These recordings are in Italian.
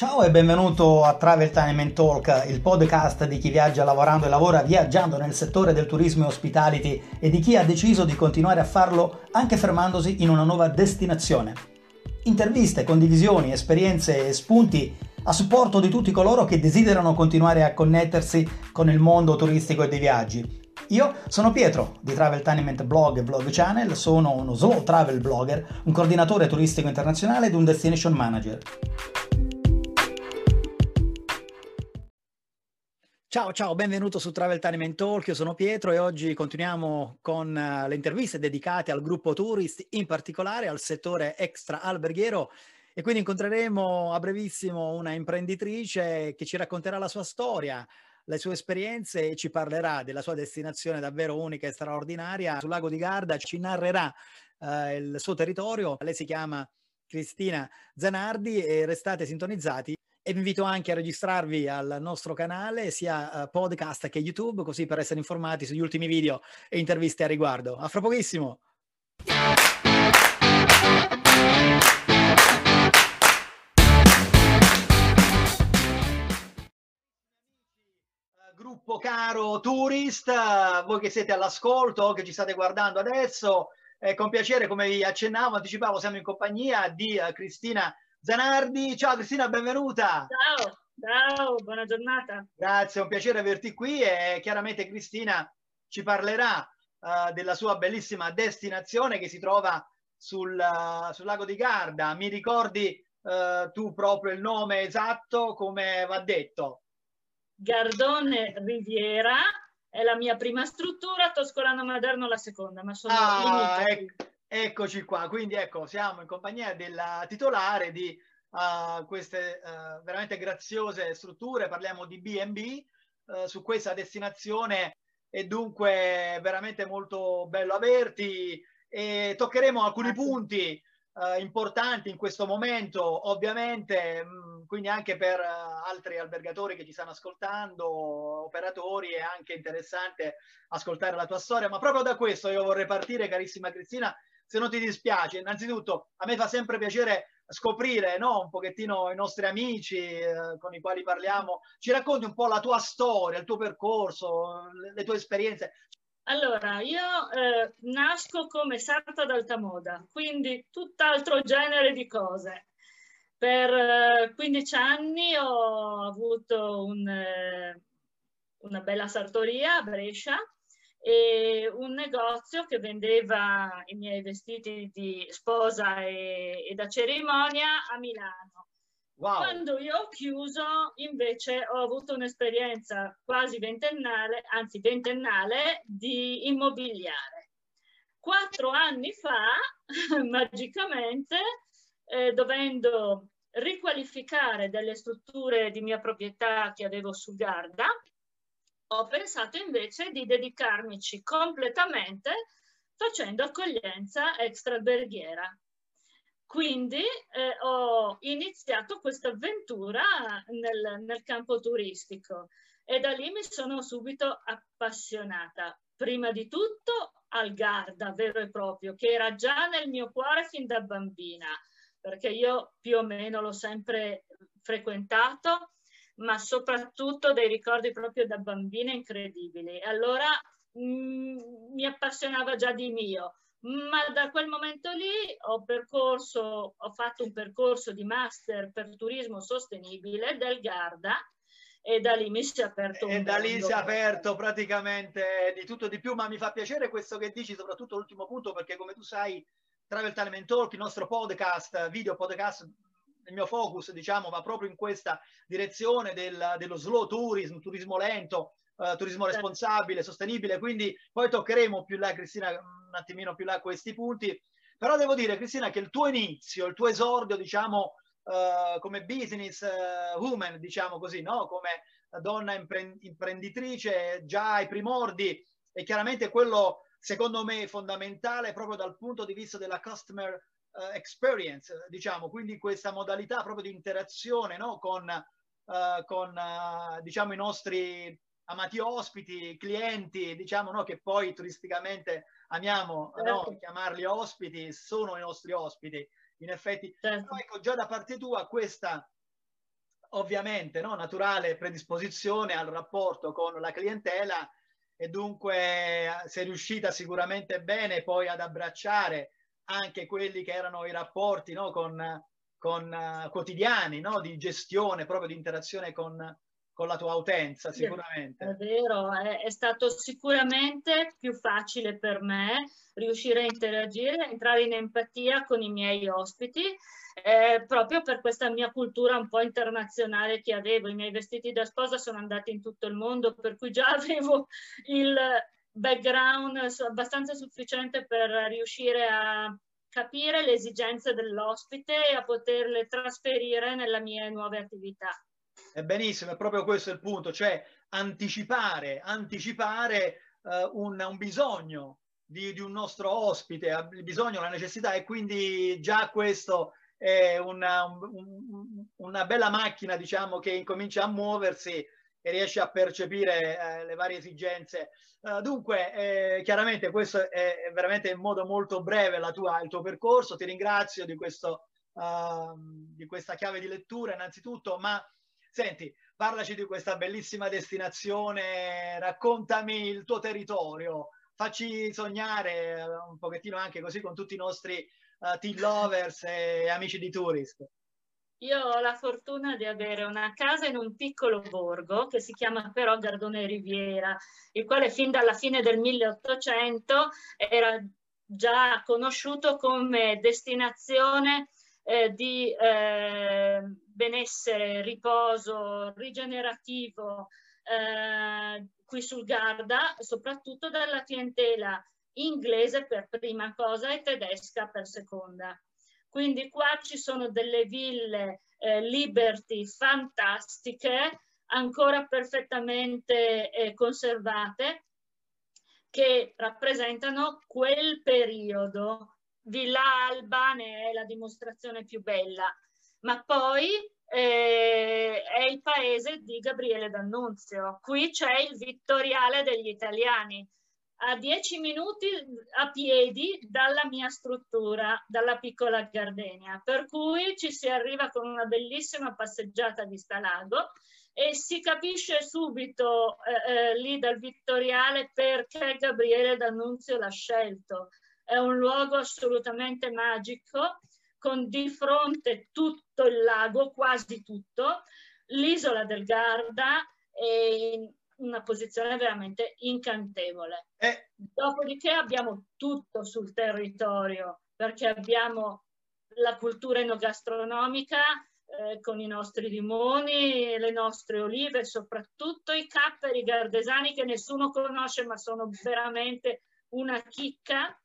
Ciao e benvenuto a Travel Time and Talk, il podcast di chi viaggia lavorando e lavora viaggiando nel settore del turismo e hospitality e di chi ha deciso di continuare a farlo anche fermandosi in una nuova destinazione. Interviste, condivisioni, esperienze e spunti a supporto di tutti coloro che desiderano continuare a connettersi con il mondo turistico e dei viaggi. Io sono Pietro di Travel Tenement Blog e Blog Channel, sono uno slow travel blogger, un coordinatore turistico internazionale ed un destination manager. Ciao, ciao, benvenuto su Travel Time and Talk, io sono Pietro e oggi continuiamo con uh, le interviste dedicate al gruppo Tourist, in particolare al settore extra alberghiero. E quindi incontreremo a brevissimo una imprenditrice che ci racconterà la sua storia, le sue esperienze e ci parlerà della sua destinazione davvero unica e straordinaria sul lago di Garda, ci narrerà uh, il suo territorio, lei si chiama Cristina Zanardi e restate sintonizzati e vi invito anche a registrarvi al nostro canale sia uh, podcast che YouTube così per essere informati sugli ultimi video e interviste a riguardo. A fra pochissimo! Gruppo caro Tourist, voi che siete all'ascolto, che ci state guardando adesso, eh, con piacere, come vi accennavo, anticipavo, siamo in compagnia di Cristina Zanardi. Ciao Cristina, benvenuta. Ciao, ciao, buona giornata. Grazie, è un piacere averti qui e chiaramente Cristina ci parlerà uh, della sua bellissima destinazione che si trova sul, uh, sul lago di Garda. Mi ricordi uh, tu proprio il nome esatto, come va detto? Gardone Riviera è la mia prima struttura, Toscolano Maderno la seconda, ma sono ah, ecco, Eccoci qua, quindi ecco, siamo in compagnia della titolare di uh, queste uh, veramente graziose strutture, parliamo di B&B uh, su questa destinazione e dunque veramente molto bello averti e toccheremo alcuni punti importanti in questo momento, ovviamente, mh, quindi anche per altri albergatori che ci stanno ascoltando, operatori, è anche interessante ascoltare la tua storia, ma proprio da questo io vorrei partire, carissima Cristina, se non ti dispiace, innanzitutto a me fa sempre piacere scoprire no, un pochettino i nostri amici eh, con i quali parliamo. Ci racconti un po' la tua storia, il tuo percorso, le, le tue esperienze. Allora, io eh, nasco come sarta d'alta quindi tutt'altro genere di cose. Per eh, 15 anni ho avuto un, eh, una bella sartoria a Brescia, e un negozio che vendeva i miei vestiti di sposa e, e da cerimonia a Milano. Wow. Quando io ho chiuso, invece, ho avuto un'esperienza quasi ventennale, anzi ventennale, di immobiliare. Quattro anni fa, magicamente, eh, dovendo riqualificare delle strutture di mia proprietà che avevo su Garda, ho pensato invece di dedicarmici completamente facendo accoglienza extra-alberghiera. Quindi eh, ho iniziato questa avventura nel, nel campo turistico e da lì mi sono subito appassionata. Prima di tutto al Garda vero e proprio, che era già nel mio cuore fin da bambina, perché io più o meno l'ho sempre frequentato ma soprattutto dei ricordi proprio da bambina incredibili. E allora mh, mm, mi appassionava già di mio, ma da quel momento lì ho percorso, ho fatto un percorso di master per turismo sostenibile del Garda e da lì mi si è aperto un E da lì si è aperto praticamente di tutto di più, ma mi fa piacere questo che dici, soprattutto l'ultimo punto, perché come tu sai, Travel Talent Talk, il nostro podcast, video podcast il mio focus diciamo va proprio in questa direzione del, dello slow tourism, turismo lento, uh, turismo certo. responsabile, sostenibile, quindi poi toccheremo più là Cristina un attimino più là questi punti, però devo dire Cristina che il tuo inizio, il tuo esordio diciamo uh, come business uh, woman diciamo così, no? come donna imprenditrice già ai primordi e chiaramente quello secondo me fondamentale proprio dal punto di vista della customer uh, experience, diciamo, quindi questa modalità proprio di interazione no? con, uh, con uh, diciamo, i nostri amati ospiti, clienti, diciamo, no? che poi turisticamente amiamo certo. no? chiamarli ospiti, sono i nostri ospiti, in effetti. Certo. Ecco, già da parte tua questa ovviamente no? naturale predisposizione al rapporto con la clientela e dunque sei riuscita sicuramente bene poi ad abbracciare anche quelli che erano i rapporti no? con, con uh, quotidiani no? di gestione, proprio di interazione con, con la tua utenza, sicuramente. È vero, è, è, stato sicuramente più facile per me riuscire a interagire, entrare in empatia con i miei ospiti eh, proprio per questa mia cultura un po' internazionale che avevo. I miei vestiti da sposa sono andati in tutto il mondo, per cui già avevo il background abbastanza sufficiente per riuscire a capire le esigenze dell'ospite e a poterle trasferire nelle mie nuove attività. È benissimo, è proprio questo il punto, cioè anticipare, anticipare uh, un, un, bisogno di, di, un nostro ospite, il bisogno, la necessità e quindi già questo è una, un, una bella macchina, diciamo, che incomincia a muoversi e riesce a percepire eh, le varie esigenze. Uh, dunque, eh, chiaramente questo è, veramente in modo molto breve tua, il tuo percorso. Ti ringrazio di, questo, uh, di questa chiave di lettura innanzitutto, ma senti, parlaci di questa bellissima destinazione, raccontami il tuo territorio, facci sognare eh, un pochettino anche così con tutti i nostri uh, teen lovers e amici di Tourist? Io ho la fortuna di avere una casa in un piccolo borgo che si chiama però Gardone Riviera, il quale fin dalla fine del 1800 era già conosciuto come destinazione eh, di eh, benessere, riposo, rigenerativo eh, qui sul Garda, soprattutto dalla clientela inglese per prima cosa e tedesca per seconda. Quindi qua ci sono delle ville eh, Liberty fantastiche, ancora perfettamente eh, conservate, che rappresentano quel periodo. Villa Alba ne è la dimostrazione più bella, ma poi eh, è il paese di Gabriele D'Annunzio. Qui c'è il Vittoriale degli italiani, a dieci minuti a piedi dalla mia struttura, dalla piccola Gardenia, per cui ci si arriva con una bellissima passeggiata di Stalago e si capisce subito eh, eh, lì dal Vittoriale perché Gabriele D'Annunzio l'ha scelto. È un luogo assolutamente magico, con di fronte tutto il lago, quasi tutto, l'isola del Garda e una posizione veramente incantevole. Eh. Dopodiché abbiamo tutto sul territorio, perché abbiamo la cultura enogastronomica eh, con i nostri limoni, le nostre olive, soprattutto i capperi gardesani che nessuno conosce ma sono veramente una chicca,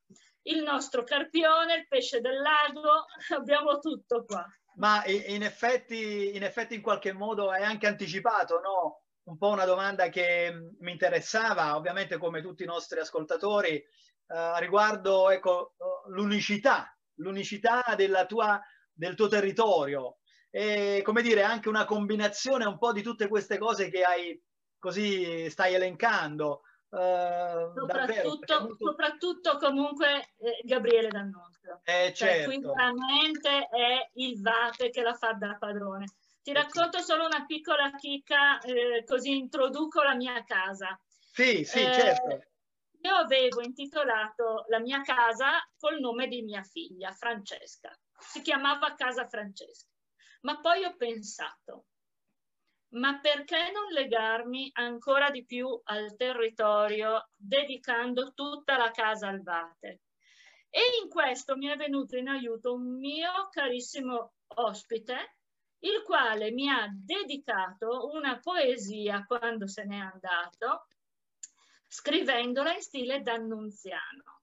il nostro carpione, il pesce del lago, abbiamo tutto qua. Ma in effetti, in effetti in qualche modo è anche anticipato, no? Un po' una domanda che mi interessava, ovviamente come tutti i nostri ascoltatori, eh, riguardo ecco, l'unicità, l'unicità della tua, del tuo territorio e come dire anche una combinazione un po' di tutte queste cose che hai così stai elencando. Uh, soprattutto, davvero, molto... soprattutto, comunque eh, Gabriele D'Annunzio. Eh, cioè, certo. qui veramente è il Vate che la fa da padrone. Ti racconto solo una piccola chicca, eh, così introduco la mia casa. Sì, sì, eh, certo. Io avevo intitolato la mia casa col nome di mia figlia, Francesca. Si chiamava Casa Francesca. Ma poi ho pensato, ma perché non legarmi ancora di più al territorio dedicando tutta la casa al Vate? E in questo mi è venuto in aiuto un mio carissimo ospite il quale mi ha dedicato una poesia quando se n'è andato, scrivendola in stile d'annunziano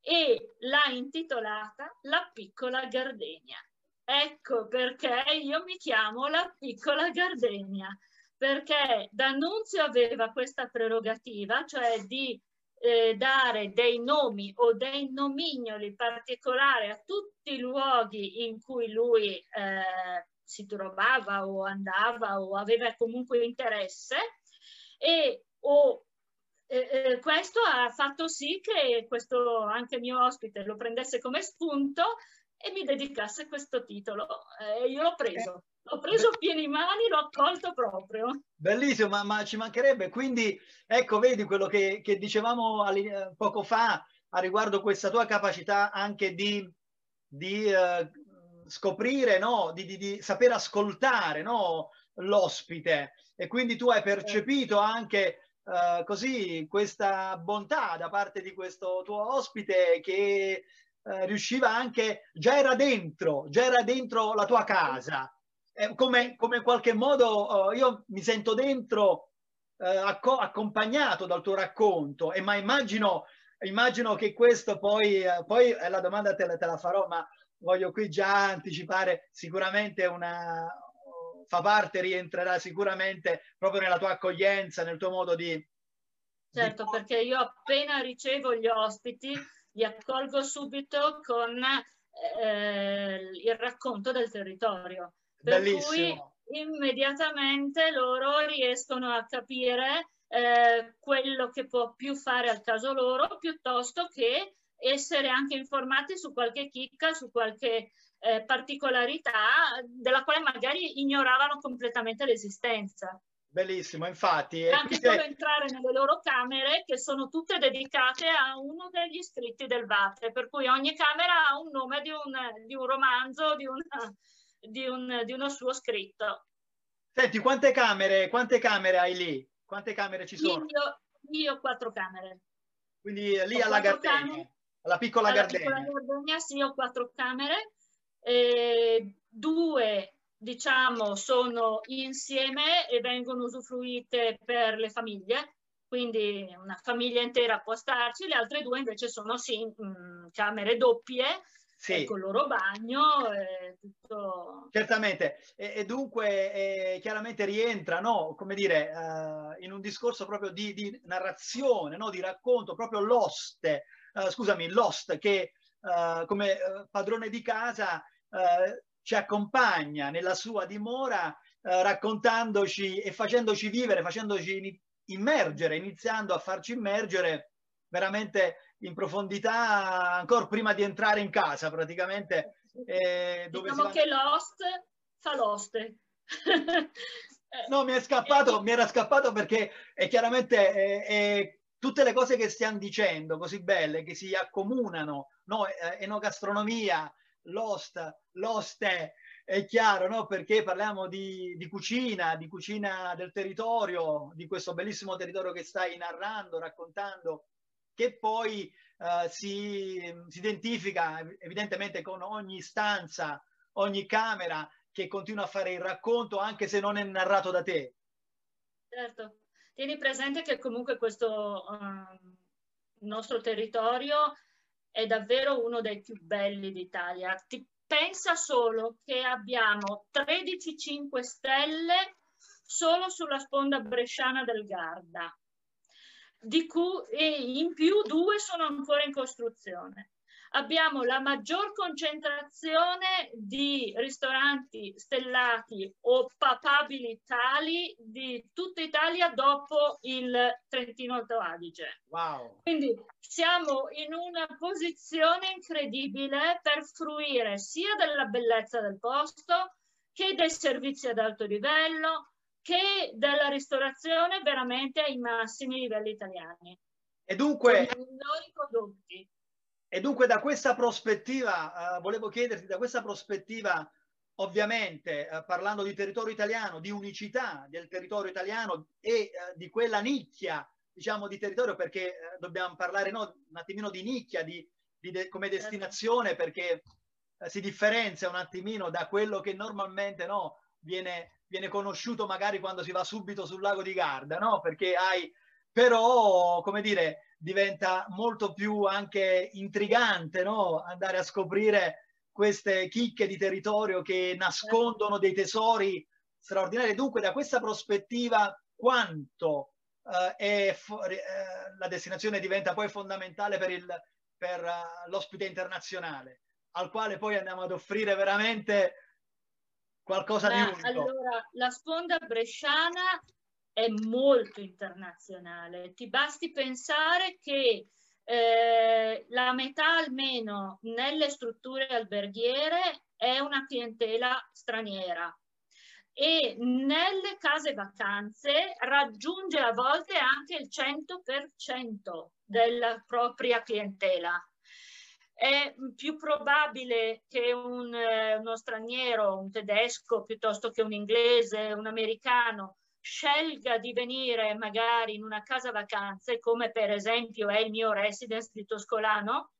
e l'ha intitolata La piccola gardenia. Ecco perché io mi chiamo La piccola gardenia, perché D'Annunzio aveva questa prerogativa, cioè di eh, dare dei nomi o dei nomignoli particolari a tutti i luoghi in cui lui eh, si trovava o andava o aveva comunque interesse e o, eh, questo ha fatto sì che questo anche mio ospite lo prendesse come spunto e mi dedicasse questo titolo. Eh, io l'ho preso. Ho preso pieni mani, l'ho accolto proprio. Bellissimo, ma, ma, ci mancherebbe. Quindi, ecco, vedi quello che, che dicevamo poco fa a riguardo questa tua capacità anche di, di uh, scoprire, no? di, di, di saper ascoltare no? l'ospite. E quindi tu hai percepito anche uh, così questa bontà da parte di questo tuo ospite che uh, riusciva anche, già era dentro, già era dentro la tua casa eh, come, come, in qualche modo uh, io mi sento dentro acco- accompagnato dal tuo racconto, e ma immagino, immagino che questo poi, poi la domanda te, te la farò, ma voglio qui già anticipare sicuramente una, fa parte, rientrerà sicuramente proprio nella tua accoglienza, nel tuo modo di... Certo, di... perché io appena ricevo gli ospiti, li accolgo subito con eh, il racconto del territorio. Per Bellissimo. cui immediatamente loro riescono a capire eh, quello che può più fare al caso loro piuttosto che essere anche informati su qualche chicca, su qualche eh, particolarità della quale magari ignoravano completamente l'esistenza. Bellissimo, infatti. E anche solo entrare nelle loro camere che sono tutte dedicate a uno degli iscritti del VATE, per cui ogni camera ha un nome di un, di un romanzo, di una, di, un, di uno suo scritto. Senti, quante camere, quante camere hai lì? Quante camere ci sono? Io, io quattro camere. Quindi lì ho alla Gardenia, alla piccola alla Gardenia. Piccola Gardenia sì, ho quattro camere. Eh, due, diciamo, sono insieme e vengono usufruite per le famiglie, quindi una famiglia intera può starci, le altre due invece sono sì, mh, camere doppie sì. con il loro bagno e tutto. Certamente, e, e dunque eh, chiaramente rientra, no? come dire, uh, in un discorso proprio di, di narrazione, no? di racconto, proprio l'oste, uh, scusami, l'host che uh, come padrone di casa ci accompagna nella sua dimora raccontandoci e facendoci vivere, facendoci immergere, iniziando a farci immergere veramente in profondità ancora prima di entrare in casa praticamente. Eh, diciamo che Lost fa Lost. no, mi è scappato, mi era scappato perché è chiaramente è, è, tutte le cose che stiamo dicendo, così belle, che si accomunano, no? enogastronomia, Lost, Loste, è chiaro, no? Perché parliamo di, di, cucina, di cucina del territorio, di questo bellissimo territorio che stai narrando, raccontando che poi uh, si, si, identifica evidentemente con ogni stanza, ogni camera che continua a fare il racconto anche se non è narrato da te. Certo, tieni presente che comunque questo uh, nostro territorio è davvero uno dei più belli d'Italia. Ti pensa solo che abbiamo 13 5 stelle solo sulla sponda bresciana del Garda di cui in più due sono ancora in costruzione. Abbiamo la maggior concentrazione di ristoranti stellati o papabili tali di tutta Italia dopo il Trentino Alto Adige. Wow. Quindi siamo in una posizione incredibile per fruire sia della bellezza del posto che dei servizi ad alto livello, che della ristorazione veramente ai massimi livelli italiani. E dunque, e dunque da questa prospettiva, uh, volevo chiederti, da questa prospettiva, ovviamente uh, parlando di territorio italiano, di unicità del territorio italiano e uh, di quella nicchia, diciamo, di territorio, perché dobbiamo parlare no, un attimino di nicchia, di, di de come certo. destinazione, perché si differenzia un attimino da quello che normalmente no, viene viene conosciuto magari quando si va subito sul lago di Garda, no? Perché hai, però, come dire, diventa molto più anche intrigante, no? Andare a scoprire queste chicche di territorio che nascondono dei tesori straordinari. Dunque, da questa prospettiva, quanto eh, è, eh, la destinazione diventa poi fondamentale per, il, per uh, l'ospite internazionale, al quale poi andiamo ad offrire veramente qualcosa Beh, di unico. Allora, la sponda bresciana è molto internazionale. Ti basti pensare che eh, la metà almeno nelle strutture alberghiere è una clientela straniera. e nelle case vacanze raggiunge a volte anche il 100% della propria clientela. È più probabile che un, eh, uno straniero, un tedesco piuttosto che un inglese, un americano, scelga di venire magari in una casa vacanze, come per esempio è il mio residence di Toscolano,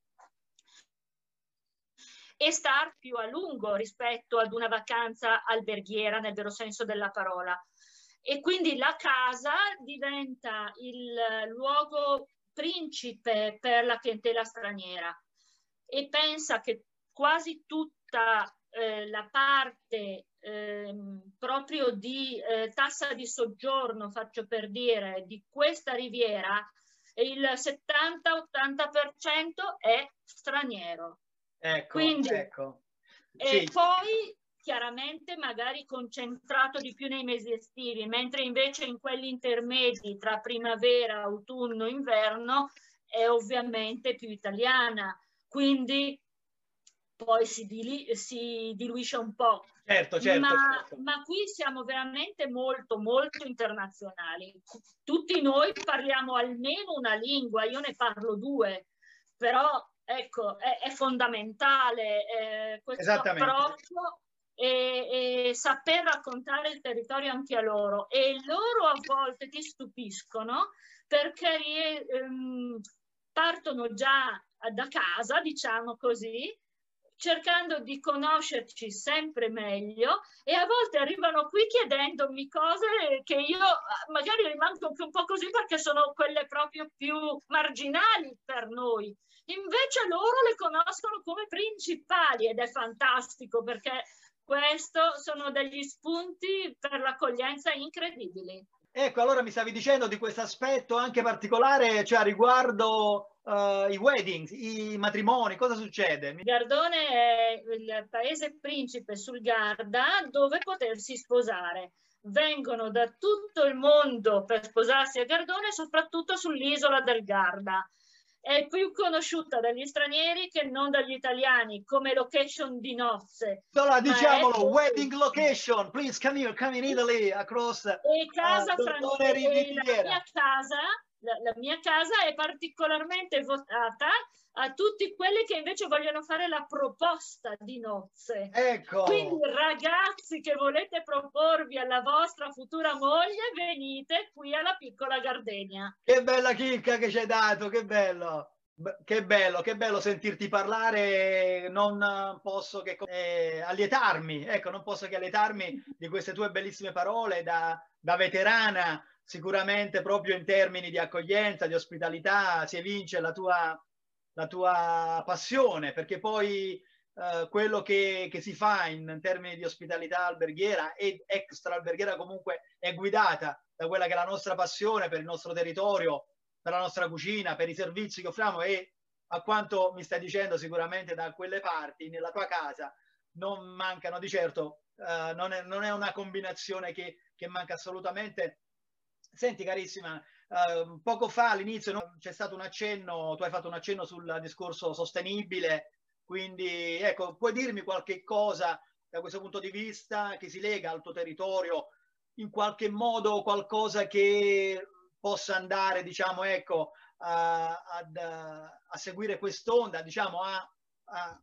e star più a lungo rispetto ad una vacanza alberghiera nel vero senso della parola. E quindi la casa diventa il luogo principe per la clientela straniera e pensa che quasi tutta eh, la parte eh, proprio di eh, tassa di soggiorno, faccio per dire, di questa riviera, il 70-80% è straniero. Ecco, Quindi, ecco. E poi chiaramente magari concentrato di più nei mesi estivi, mentre invece in quelli intermedi tra primavera, autunno, inverno è ovviamente più italiana. Quindi poi si, dili- si diluisce un po'. Certo, certo ma, certo. ma, qui siamo veramente molto, molto internazionali. Tutti noi parliamo almeno una lingua, io ne parlo due, però Ecco, è, è fondamentale eh, questo approccio e, e, saper raccontare il territorio anche a loro. E loro a volte ti stupiscono perché ehm, partono già da casa, diciamo così, cercando di conoscerci sempre meglio e a volte arrivano qui chiedendomi cose che io magari rimango anche un po' così perché sono quelle proprio più marginali per noi Invece loro le conoscono come principali ed è fantastico perché questo sono degli spunti per l'accoglienza incredibili. Ecco, allora mi stavi dicendo di questo aspetto anche particolare, cioè riguardo uh, i weddings, i matrimoni, cosa succede? Gardone è il paese principe sul Garda dove potersi sposare. Vengono da tutto il mondo per sposarsi a Gardone, soprattutto sull'isola del Garda è più conosciuta dagli stranieri che non dagli italiani come location di nozze. Allora diciamolo, è... wedding location, please come here, come in Italy, across e casa uh, francese, la mia casa, la, la mia casa è particolarmente votata a tutti quelli che invece vogliono fare la proposta di nozze. Ecco. Quindi ragazzi che volete proporvi alla vostra futura moglie, venite qui alla piccola Gardenia. Che bella chicca che ci hai dato, che bello. Che bello, che bello sentirti parlare, non posso che eh, allietarmi, ecco, non posso che allietarmi di queste tue bellissime parole da, da veterana, sicuramente proprio in termini di accoglienza, di ospitalità, si evince la tua, la tua passione, perché poi eh, quello che, che, si fa in termini di ospitalità alberghiera e extra alberghiera comunque è guidata da quella che è la nostra passione per il nostro territorio, per la nostra cucina, per i servizi che offriamo e a quanto mi stai dicendo sicuramente da quelle parti, nella tua casa, non mancano di certo, uh, non, è, non, è, una combinazione che, che manca assolutamente. Senti carissima, Uh, poco fa all'inizio no, c'è stato un accenno, tu hai fatto un accenno sul discorso sostenibile, quindi ecco, puoi dirmi qualche cosa da questo punto di vista che si lega al tuo territorio, in qualche modo qualcosa che possa andare, diciamo, ecco, a, ad, a seguire quest'onda, diciamo, a, a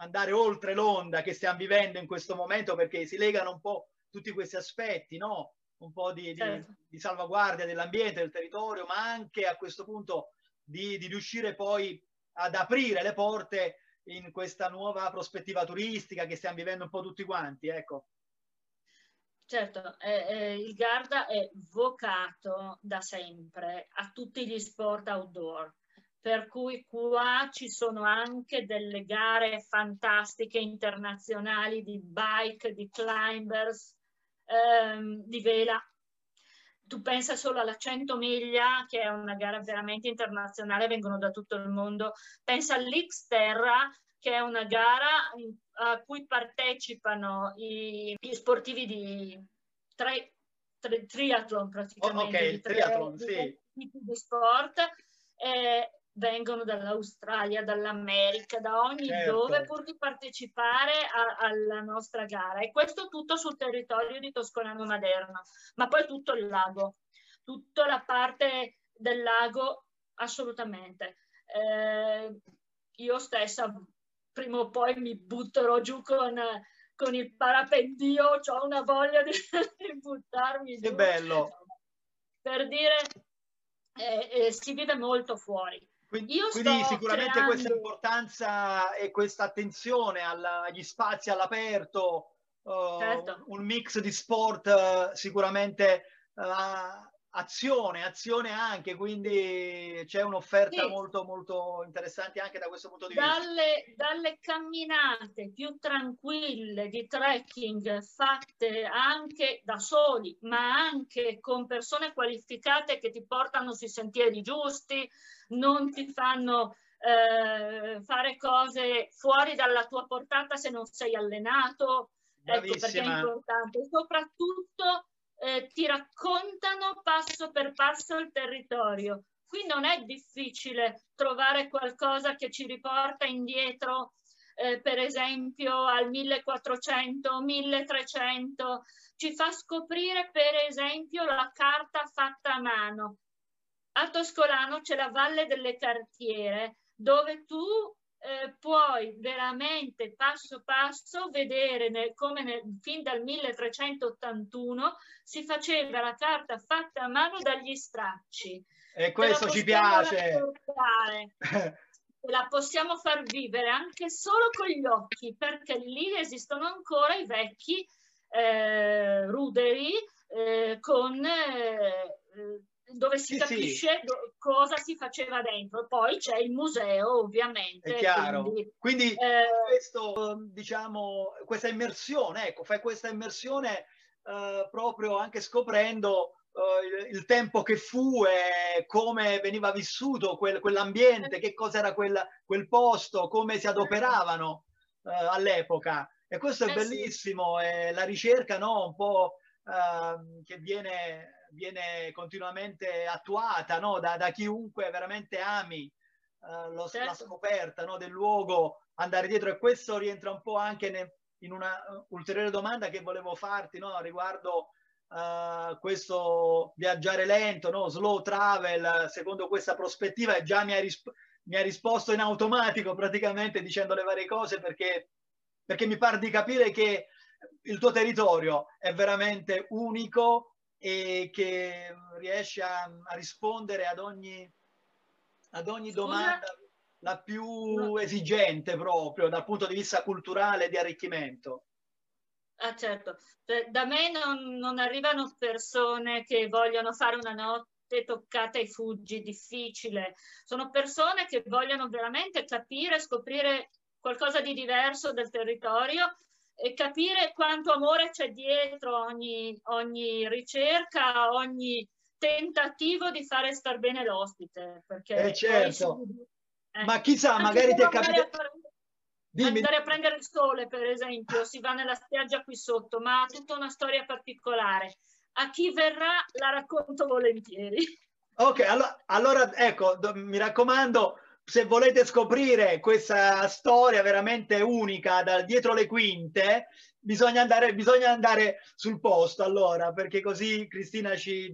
andare oltre l'onda che stiamo vivendo in questo momento perché si legano un po' tutti questi aspetti, no? Un po' di, certo. di, di salvaguardia dell'ambiente, del territorio, ma anche a questo punto di, di riuscire poi ad aprire le porte in questa nuova prospettiva turistica che stiamo vivendo un po' tutti quanti. Ecco. Certo, eh, eh, il Garda è vocato da sempre a tutti gli sport outdoor, per cui qua ci sono anche delle gare fantastiche internazionali di bike, di climbers, ehm, di vela. Tu pensa solo alla 100 miglia, che è una gara veramente internazionale, vengono da tutto il mondo. Pensa all'Xterra, che è una gara a cui partecipano i, gli sportivi di tre, tre, triathlon praticamente. Oh, ok, il triathlon, sì. Tipi di sport. Eh, vengono dall'Australia, dall'America, da ogni certo. dove pur di partecipare a, alla nostra gara e questo tutto sul territorio di Toscolano Maderno, ma poi tutto il lago, tutta la parte del lago assolutamente. Eh, io stessa prima o poi mi butterò giù con, con il parapendio, ho una voglia di, di buttarmi giù. Che bello! Per dire, eh, eh, si vive molto fuori. Quindi, quindi sicuramente creando... questa importanza e questa attenzione alla, agli spazi all'aperto, uh, certo. un mix di sport uh, sicuramente uh, azione, azione anche, quindi c'è un'offerta sì. molto molto interessante anche da questo punto di dalle, vista. Dalle camminate più tranquille di trekking fatte anche da soli, ma anche con persone qualificate che ti portano sui sentieri giusti, non ti fanno eh, fare cose fuori dalla tua portata se non sei allenato. Bravissima. Ecco perché è importante. Soprattutto eh, ti raccontano passo per passo il territorio. Qui non è difficile trovare qualcosa che ci riporta indietro, eh, per esempio al 1400, 1300, ci fa scoprire per esempio la carta fatta a mano. A Toscolano c'è la Valle delle Cartiere, dove tu eh, puoi veramente passo passo vedere nel, come nel, fin dal 1381 si faceva la carta fatta a mano dagli stracci. E questo ci piace. la possiamo far vivere anche solo con gli occhi, perché lì esistono ancora i vecchi eh, ruderi eh, con eh, dove si sì, capisce sì. cosa si faceva dentro. Poi c'è il museo, ovviamente. È chiaro. Quindi, quindi eh, questo, diciamo, questa immersione, ecco, fai questa immersione eh, proprio anche scoprendo eh, il, il, tempo che fu e come veniva vissuto quel, quell'ambiente, che cosa era quel, posto, come si adoperavano eh, all'epoca. E questo è eh, bellissimo, è la ricerca no, un po' ehm, che viene viene continuamente attuata no? da, da, chiunque veramente ami uh, lo, certo. la scoperta no? del luogo, andare dietro e questo rientra un po' anche ne, in una uh, ulteriore domanda che volevo farti no? riguardo uh, questo viaggiare lento, no? slow travel, secondo questa prospettiva e già mi hai, risp- mi hai risposto in automatico praticamente dicendo le varie cose perché, perché mi pare di capire che il tuo territorio è veramente unico e che riesce a, a rispondere ad ogni, ad ogni domanda la più esigente proprio dal punto di vista culturale e di arricchimento. Ah, certo. Da me non, non, arrivano persone che vogliono fare una notte toccata e fuggi, difficile. Sono persone che vogliono veramente capire, scoprire qualcosa di diverso del territorio e capire quanto amore c'è dietro ogni, ogni ricerca, ogni tentativo di fare star bene l'ospite. Perché eh certo, si... eh. ma chissà, magari ti è capitato... Andare a prendere il sole, per esempio, si va nella spiaggia qui sotto, ma ha tutta una storia particolare. A chi verrà la racconto volentieri. Ok, allora, allora ecco, mi raccomando, se volete scoprire questa storia veramente unica dal dietro le quinte, bisogna andare, bisogna andare sul posto allora, perché così Cristina ci,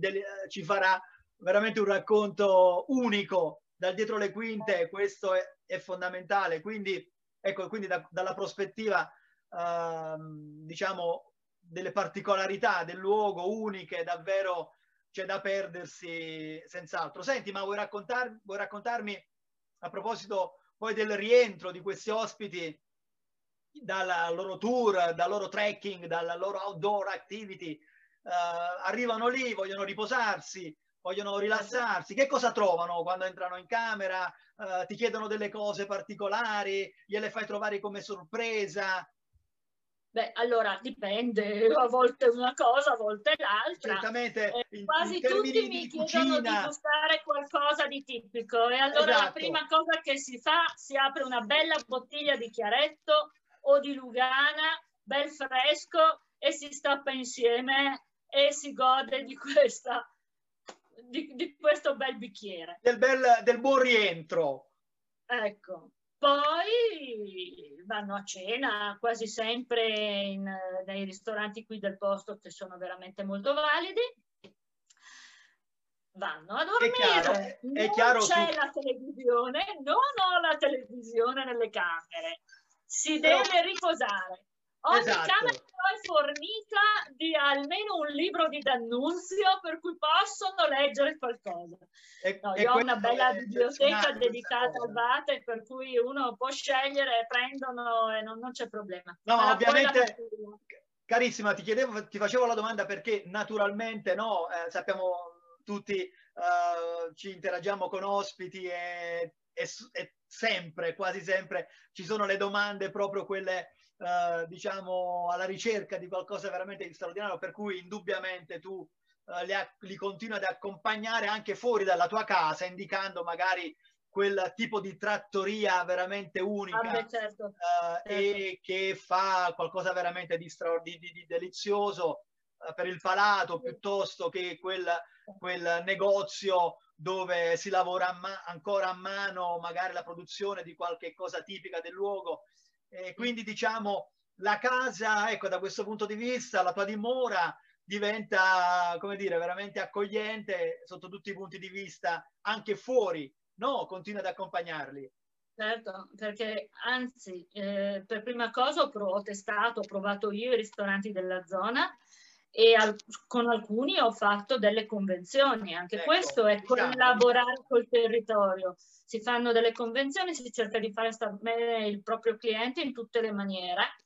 ci farà veramente un racconto unico dal dietro le quinte, questo è, è fondamentale. Quindi, ecco, quindi da, dalla prospettiva, uh, diciamo, delle particolarità del luogo uniche, davvero c'è da perdersi senz'altro. Senti, ma vuoi, raccontar, vuoi raccontarmi a proposito poi del rientro di questi ospiti dal loro tour, dal loro trekking, dalla loro outdoor activity, uh, arrivano lì, vogliono riposarsi, vogliono rilassarsi. Che cosa trovano quando entrano in camera? Uh, ti chiedono delle cose particolari, gliele fai trovare come sorpresa? Beh, allora dipende, a volte una cosa, a volte l'altra. Certamente. Eh, quasi tutti mi chiedono di gustare qualcosa di tipico e allora esatto. la prima cosa che si fa, si apre una bella bottiglia di chiaretto o di Lugana, bel fresco e si stappa insieme e si gode di questa di, di questo bel bicchiere. Del, bel, del buon rientro. Ecco, poi vanno a cena quasi sempre in, nei ristoranti qui del posto che sono veramente molto validi. Vanno a dormire. È chiaro, è chiaro non c'è tu... la televisione, non ho la televisione nelle camere. Si Però... deve riposare. Ogni esatto. camera è fornita di almeno un libro di D'Annunzio per cui possono leggere qualcosa. E, no, io ho una bella biblioteca dedicata al Vate per cui uno può scegliere, prendono e non, non c'è problema. No, Ma ovviamente, carissima, ti chiedevo, ti facevo la domanda perché naturalmente no, eh, sappiamo tutti, eh, ci interagiamo con ospiti e, e, e sempre, quasi sempre, ci sono le domande proprio quelle eh, diciamo, alla ricerca di qualcosa veramente di straordinario, per cui indubbiamente tu eh, li, li continui ad accompagnare anche fuori dalla tua casa, indicando magari quel tipo di trattoria veramente unica ah, certo. Uh, certo. e che fa qualcosa veramente di, di, di, di delizioso uh, per il palato piuttosto che quel, quel negozio dove si lavora a ancora a mano magari la produzione di qualche cosa tipica del luogo e quindi diciamo la casa, ecco, da questo punto di vista, la tua dimora diventa, come dire, veramente accogliente sotto tutti i punti di vista, anche fuori, no? Continua ad accompagnarli. Certo, perché anzi, eh, per prima cosa ho, testato, ho provato io i ristoranti della zona e al, con alcuni ho fatto delle convenzioni. Anche ecco, questo è diciamo, collaborare col territorio si fanno delle convenzioni, si cerca di fare stare bene il proprio cliente in tutte le maniere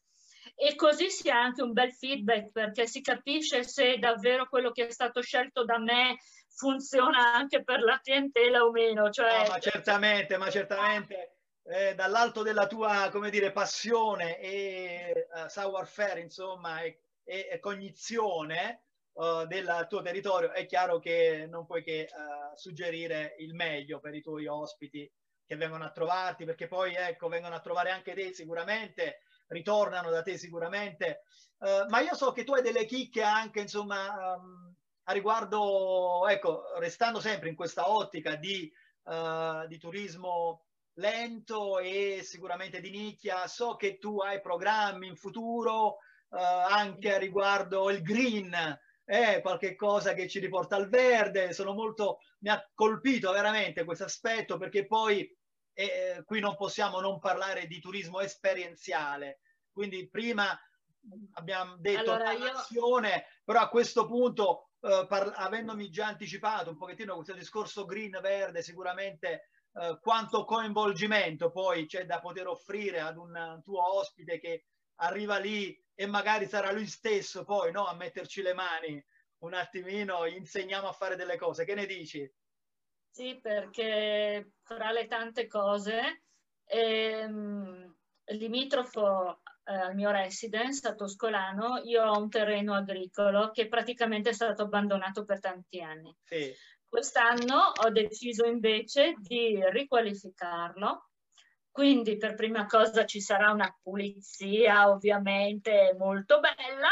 e così si ha anche un bel feedback perché si capisce se davvero quello che è stato scelto da me funziona anche per la clientela o meno. Cioè... No, ma certamente, ma certamente eh, dall'alto della tua, come dire, passione e uh, savoir-faire, insomma, e, e, cognizione, uh, del tuo territorio, è chiaro che non puoi che uh, suggerire il meglio per i tuoi ospiti che vengono a trovarti, perché poi ecco, vengono a trovare anche te sicuramente, ritornano da te sicuramente. Uh, ma io so che tu hai delle chicche anche, insomma, um, a riguardo, ecco, restando sempre in questa ottica di, uh, di turismo lento e sicuramente di nicchia, so che tu hai programmi in futuro anche a riguardo il green, è qualche cosa che ci riporta al verde. Sono molto, mi ha colpito veramente questo aspetto perché poi eh, qui non possiamo non parlare di turismo esperienziale. Quindi prima abbiamo detto allora io... però a questo punto, eh, par- avendomi già anticipato un pochettino questo discorso green verde, sicuramente eh, quanto coinvolgimento poi c'è da poter offrire ad un tuo ospite che arriva lì e magari sarà lui stesso poi no, a metterci le mani un attimino, insegniamo a fare delle cose. Che ne dici? Sì, perché tra le tante cose, ehm, limitrofo eh, al mio residence a Toscolano, io ho un terreno agricolo che praticamente è stato abbandonato per tanti anni. Sì. Quest'anno ho deciso invece di riqualificarlo quindi per prima cosa ci sarà una pulizia ovviamente molto bella.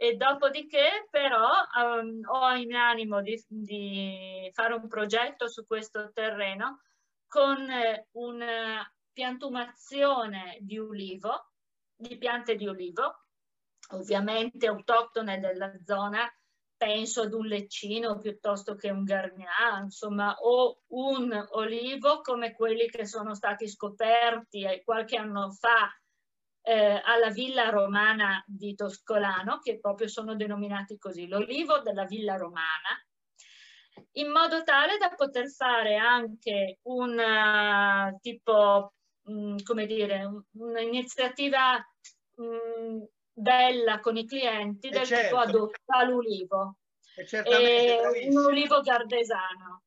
E dopodiché però um, ho in animo di, di, fare un progetto su questo terreno con eh, una piantumazione di ulivo, di piante di ulivo, ovviamente autoctone della zona penso ad un leccino piuttosto che un gargnà, insomma, o un olivo come quelli che sono stati scoperti qualche anno fa eh, alla Villa Romana di Toscolano, che proprio sono denominati così, l'olivo della Villa Romana, in modo tale da poter fare anche un uh, tipo, mh, mm, come dire, un'iniziativa mm, bella con i clienti del certo. tipo adotta l'ulivo. un ulivo gardesano.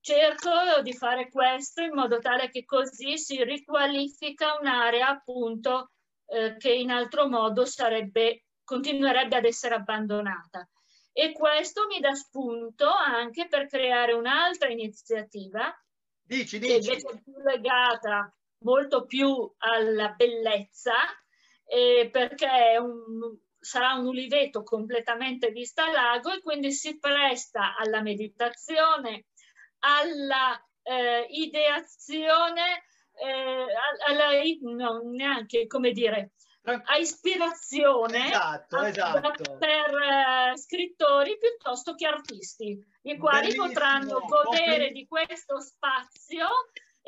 Cerco di fare questo in modo tale che così si riqualifica un'area appunto eh, che in altro modo sarebbe, continuerebbe ad essere abbandonata. E questo mi dà spunto anche per creare un'altra iniziativa dici, dici. che invece è più legata molto più alla bellezza eh, perché un, sarà un uliveto completamente vista al lago e quindi si presta alla meditazione, alla eh, ideazione, eh, alla, no, neanche come dire, a ispirazione esatto, esatto. per uh, scrittori piuttosto che artisti, i quali Bellissimo. potranno godere di questo spazio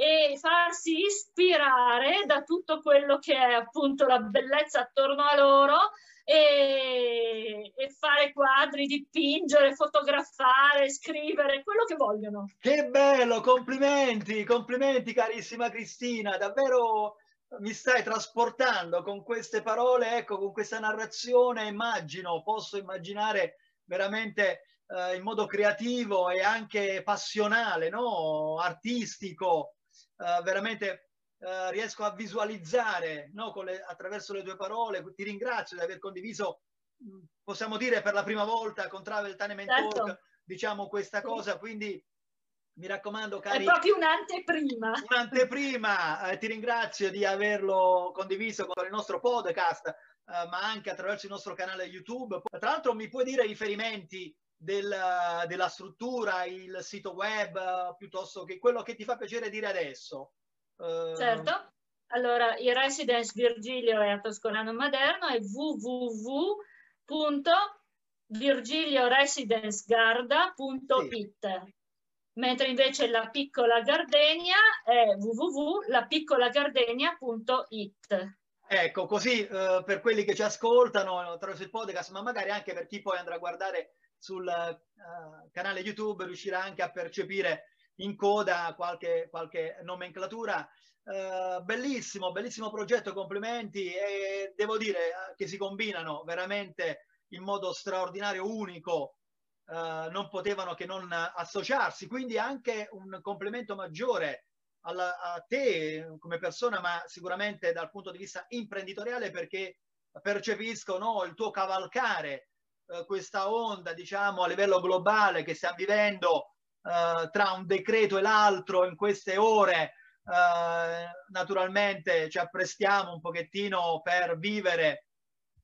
e farsi ispirare da tutto quello che è appunto la bellezza attorno a loro e, e, fare quadri, dipingere, fotografare, scrivere, quello che vogliono. Che bello, complimenti, complimenti carissima Cristina, davvero mi stai trasportando con queste parole, ecco, con questa narrazione, immagino, posso immaginare veramente eh, in modo creativo e anche passionale, no? artistico, eh, veramente eh, riesco a visualizzare no? le, attraverso le tue parole. Ti ringrazio di aver condiviso, possiamo dire per la prima volta con Travel Time certo. Talk, diciamo questa cosa, quindi mi raccomando cari. È proprio un'anteprima. Un'anteprima, eh, ti ringrazio di averlo condiviso con il nostro podcast, eh, ma anche attraverso il nostro canale YouTube. Tra l'altro mi puoi dire riferimenti del, della struttura, il sito web, piuttosto che quello che ti fa piacere dire adesso. Uh... Certo. Allora, il Residence Virgilio è a Toscolano Maderno è www.virgilioresidensgarda.it sì. mentre invece la piccola Gardenia è www.lapiccolaGardenia.it Ecco, così eh, per quelli che ci ascoltano attraverso il podcast, ma magari anche per chi poi andrà a guardare sul uh, canale YouTube riuscirà anche a percepire in coda qualche, qualche nomenclatura. Uh, bellissimo, bellissimo progetto, complimenti e devo dire eh, che si combinano veramente in modo straordinario, unico, uh, non potevano che non associarsi, quindi anche un complimento maggiore alla, a te come persona, ma sicuramente dal punto di vista imprenditoriale perché percepisco no, il tuo cavalcare eh, questa onda, diciamo, a livello globale che stiamo vivendo eh, tra un decreto e l'altro in queste ore, eh, naturalmente ci apprestiamo un pochettino per vivere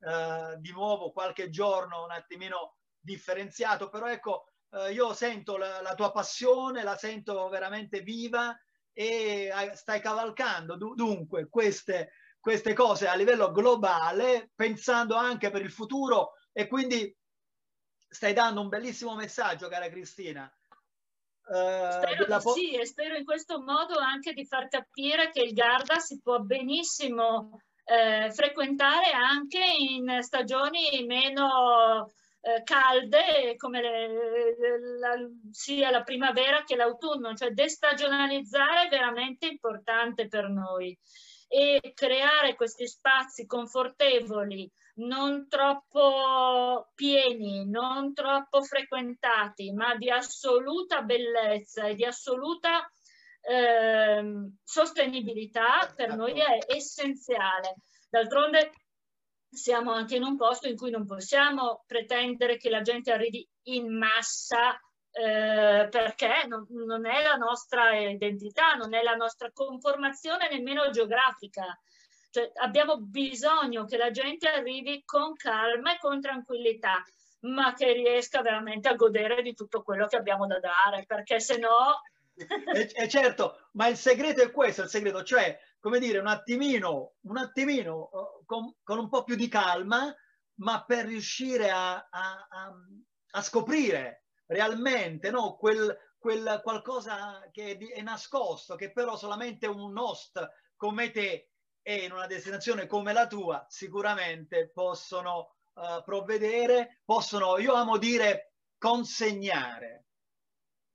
eh, di nuovo qualche giorno un attimino differenziato, però ecco, eh, io sento la, la, tua passione, la sento veramente viva e stai cavalcando dunque queste, queste cose a livello globale, pensando anche per il futuro e quindi stai dando un bellissimo messaggio, cara Cristina. Uh, spero po- sì, e spero in questo modo anche di far capire che il Garda si può benissimo eh, frequentare anche in stagioni meno eh, calde come le, la, sia la primavera che l'autunno, cioè destagionalizzare è veramente importante per noi e creare questi spazi confortevoli non troppo pieni, non troppo frequentati, ma di assoluta bellezza e di assoluta eh, sostenibilità per noi è essenziale. D'altronde siamo anche in un posto in cui non possiamo pretendere che la gente arrivi in massa eh, perché non, non, è la nostra identità, non è la nostra conformazione nemmeno geografica. Cioè, abbiamo bisogno che la gente arrivi con calma e con tranquillità, ma che riesca veramente a godere di tutto quello che abbiamo da dare, perché se no... e, e certo, ma il segreto è questo, il segreto, cioè, come dire, un attimino, un attimino uh, con, con, un po' più di calma, ma per riuscire a, a, a, a scoprire realmente no, quel, quel qualcosa che è, è nascosto, che però solamente un host come te e in una destinazione come la tua sicuramente possono uh, provvedere, possono, io amo dire, consegnare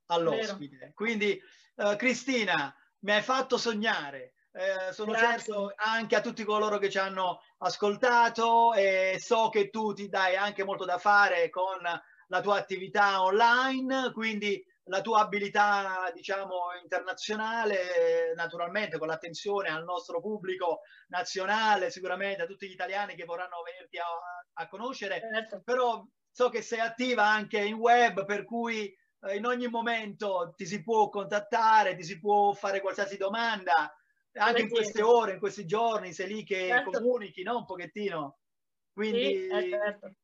all'ospite. Vero. Quindi uh, Cristina, mi hai fatto sognare. Eh, sono Grazie. certo anche a tutti coloro che ci hanno ascoltato e so che tu ti dai anche molto da fare con la tua attività online, quindi la tua abilità, diciamo, internazionale, naturalmente con l'attenzione al nostro pubblico nazionale, sicuramente a tutti gli italiani che vorranno venirti a, a conoscere, certo. però so che sei attiva anche in web, per cui eh, in ogni momento ti si può contattare, ti si può fare qualsiasi domanda, anche in queste ore, in questi giorni, sei lì che certo. comunichi, no? Un pochettino. Quindi sì, certo.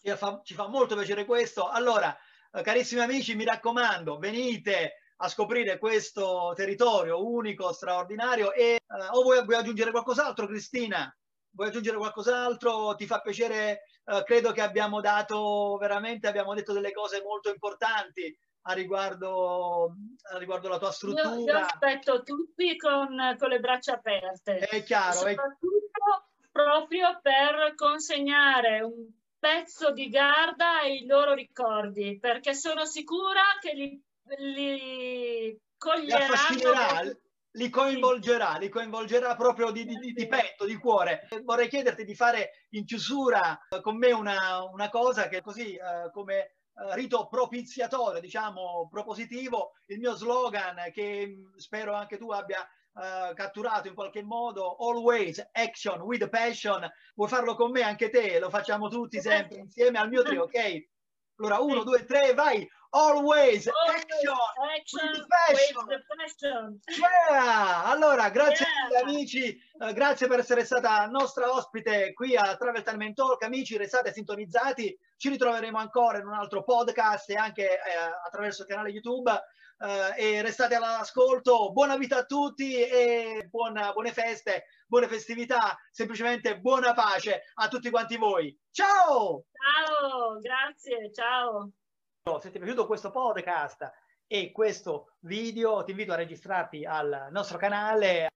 ci, fa, ci fa molto piacere questo. Allora, carissimi amici, mi raccomando, venite a scoprire questo territorio unico, straordinario e uh, o vuoi, vuoi, aggiungere qualcos'altro Cristina? Vuoi aggiungere qualcos'altro? Ti fa piacere? Uh, credo che abbiamo dato veramente, abbiamo detto delle cose molto importanti a riguardo, a riguardo la tua struttura. Io, io aspetto tutti con, con, le braccia aperte. È chiaro. Soprattutto è... proprio per consegnare un pezzo di Garda ai loro ricordi, perché sono sicura che li li coglierà. Li, li coinvolgerà, li coinvolgerà proprio di, di, di, petto, di cuore. Vorrei chiederti di fare in chiusura eh, con me una, una cosa che così eh, come Uh, rito propiziatorio, diciamo propositivo, il mio slogan che mm, spero anche tu abbia uh, catturato in qualche modo, always action with passion, vuoi farlo con me anche te, lo facciamo tutti sempre insieme al mio trio, ok? Allora, uno, due, tre, vai! Always, Always action, action with passion. With passion. Yeah! Allora, grazie yeah. amici, uh, grazie per essere stata nostra ospite qui a Travel Time Talk. Amici, restate sintonizzati, ci ritroveremo ancora in un altro podcast e anche eh, attraverso il canale YouTube. Uh, e restate all'ascolto. Buona vita a tutti e buona, buone feste, buone festività, semplicemente buona pace a tutti quanti voi. Ciao! Ciao, grazie, ciao. Se ti è piaciuto questo podcast e questo video, ti invito a registrarti al nostro canale.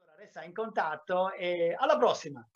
Allora, resta in contatto e alla prossima!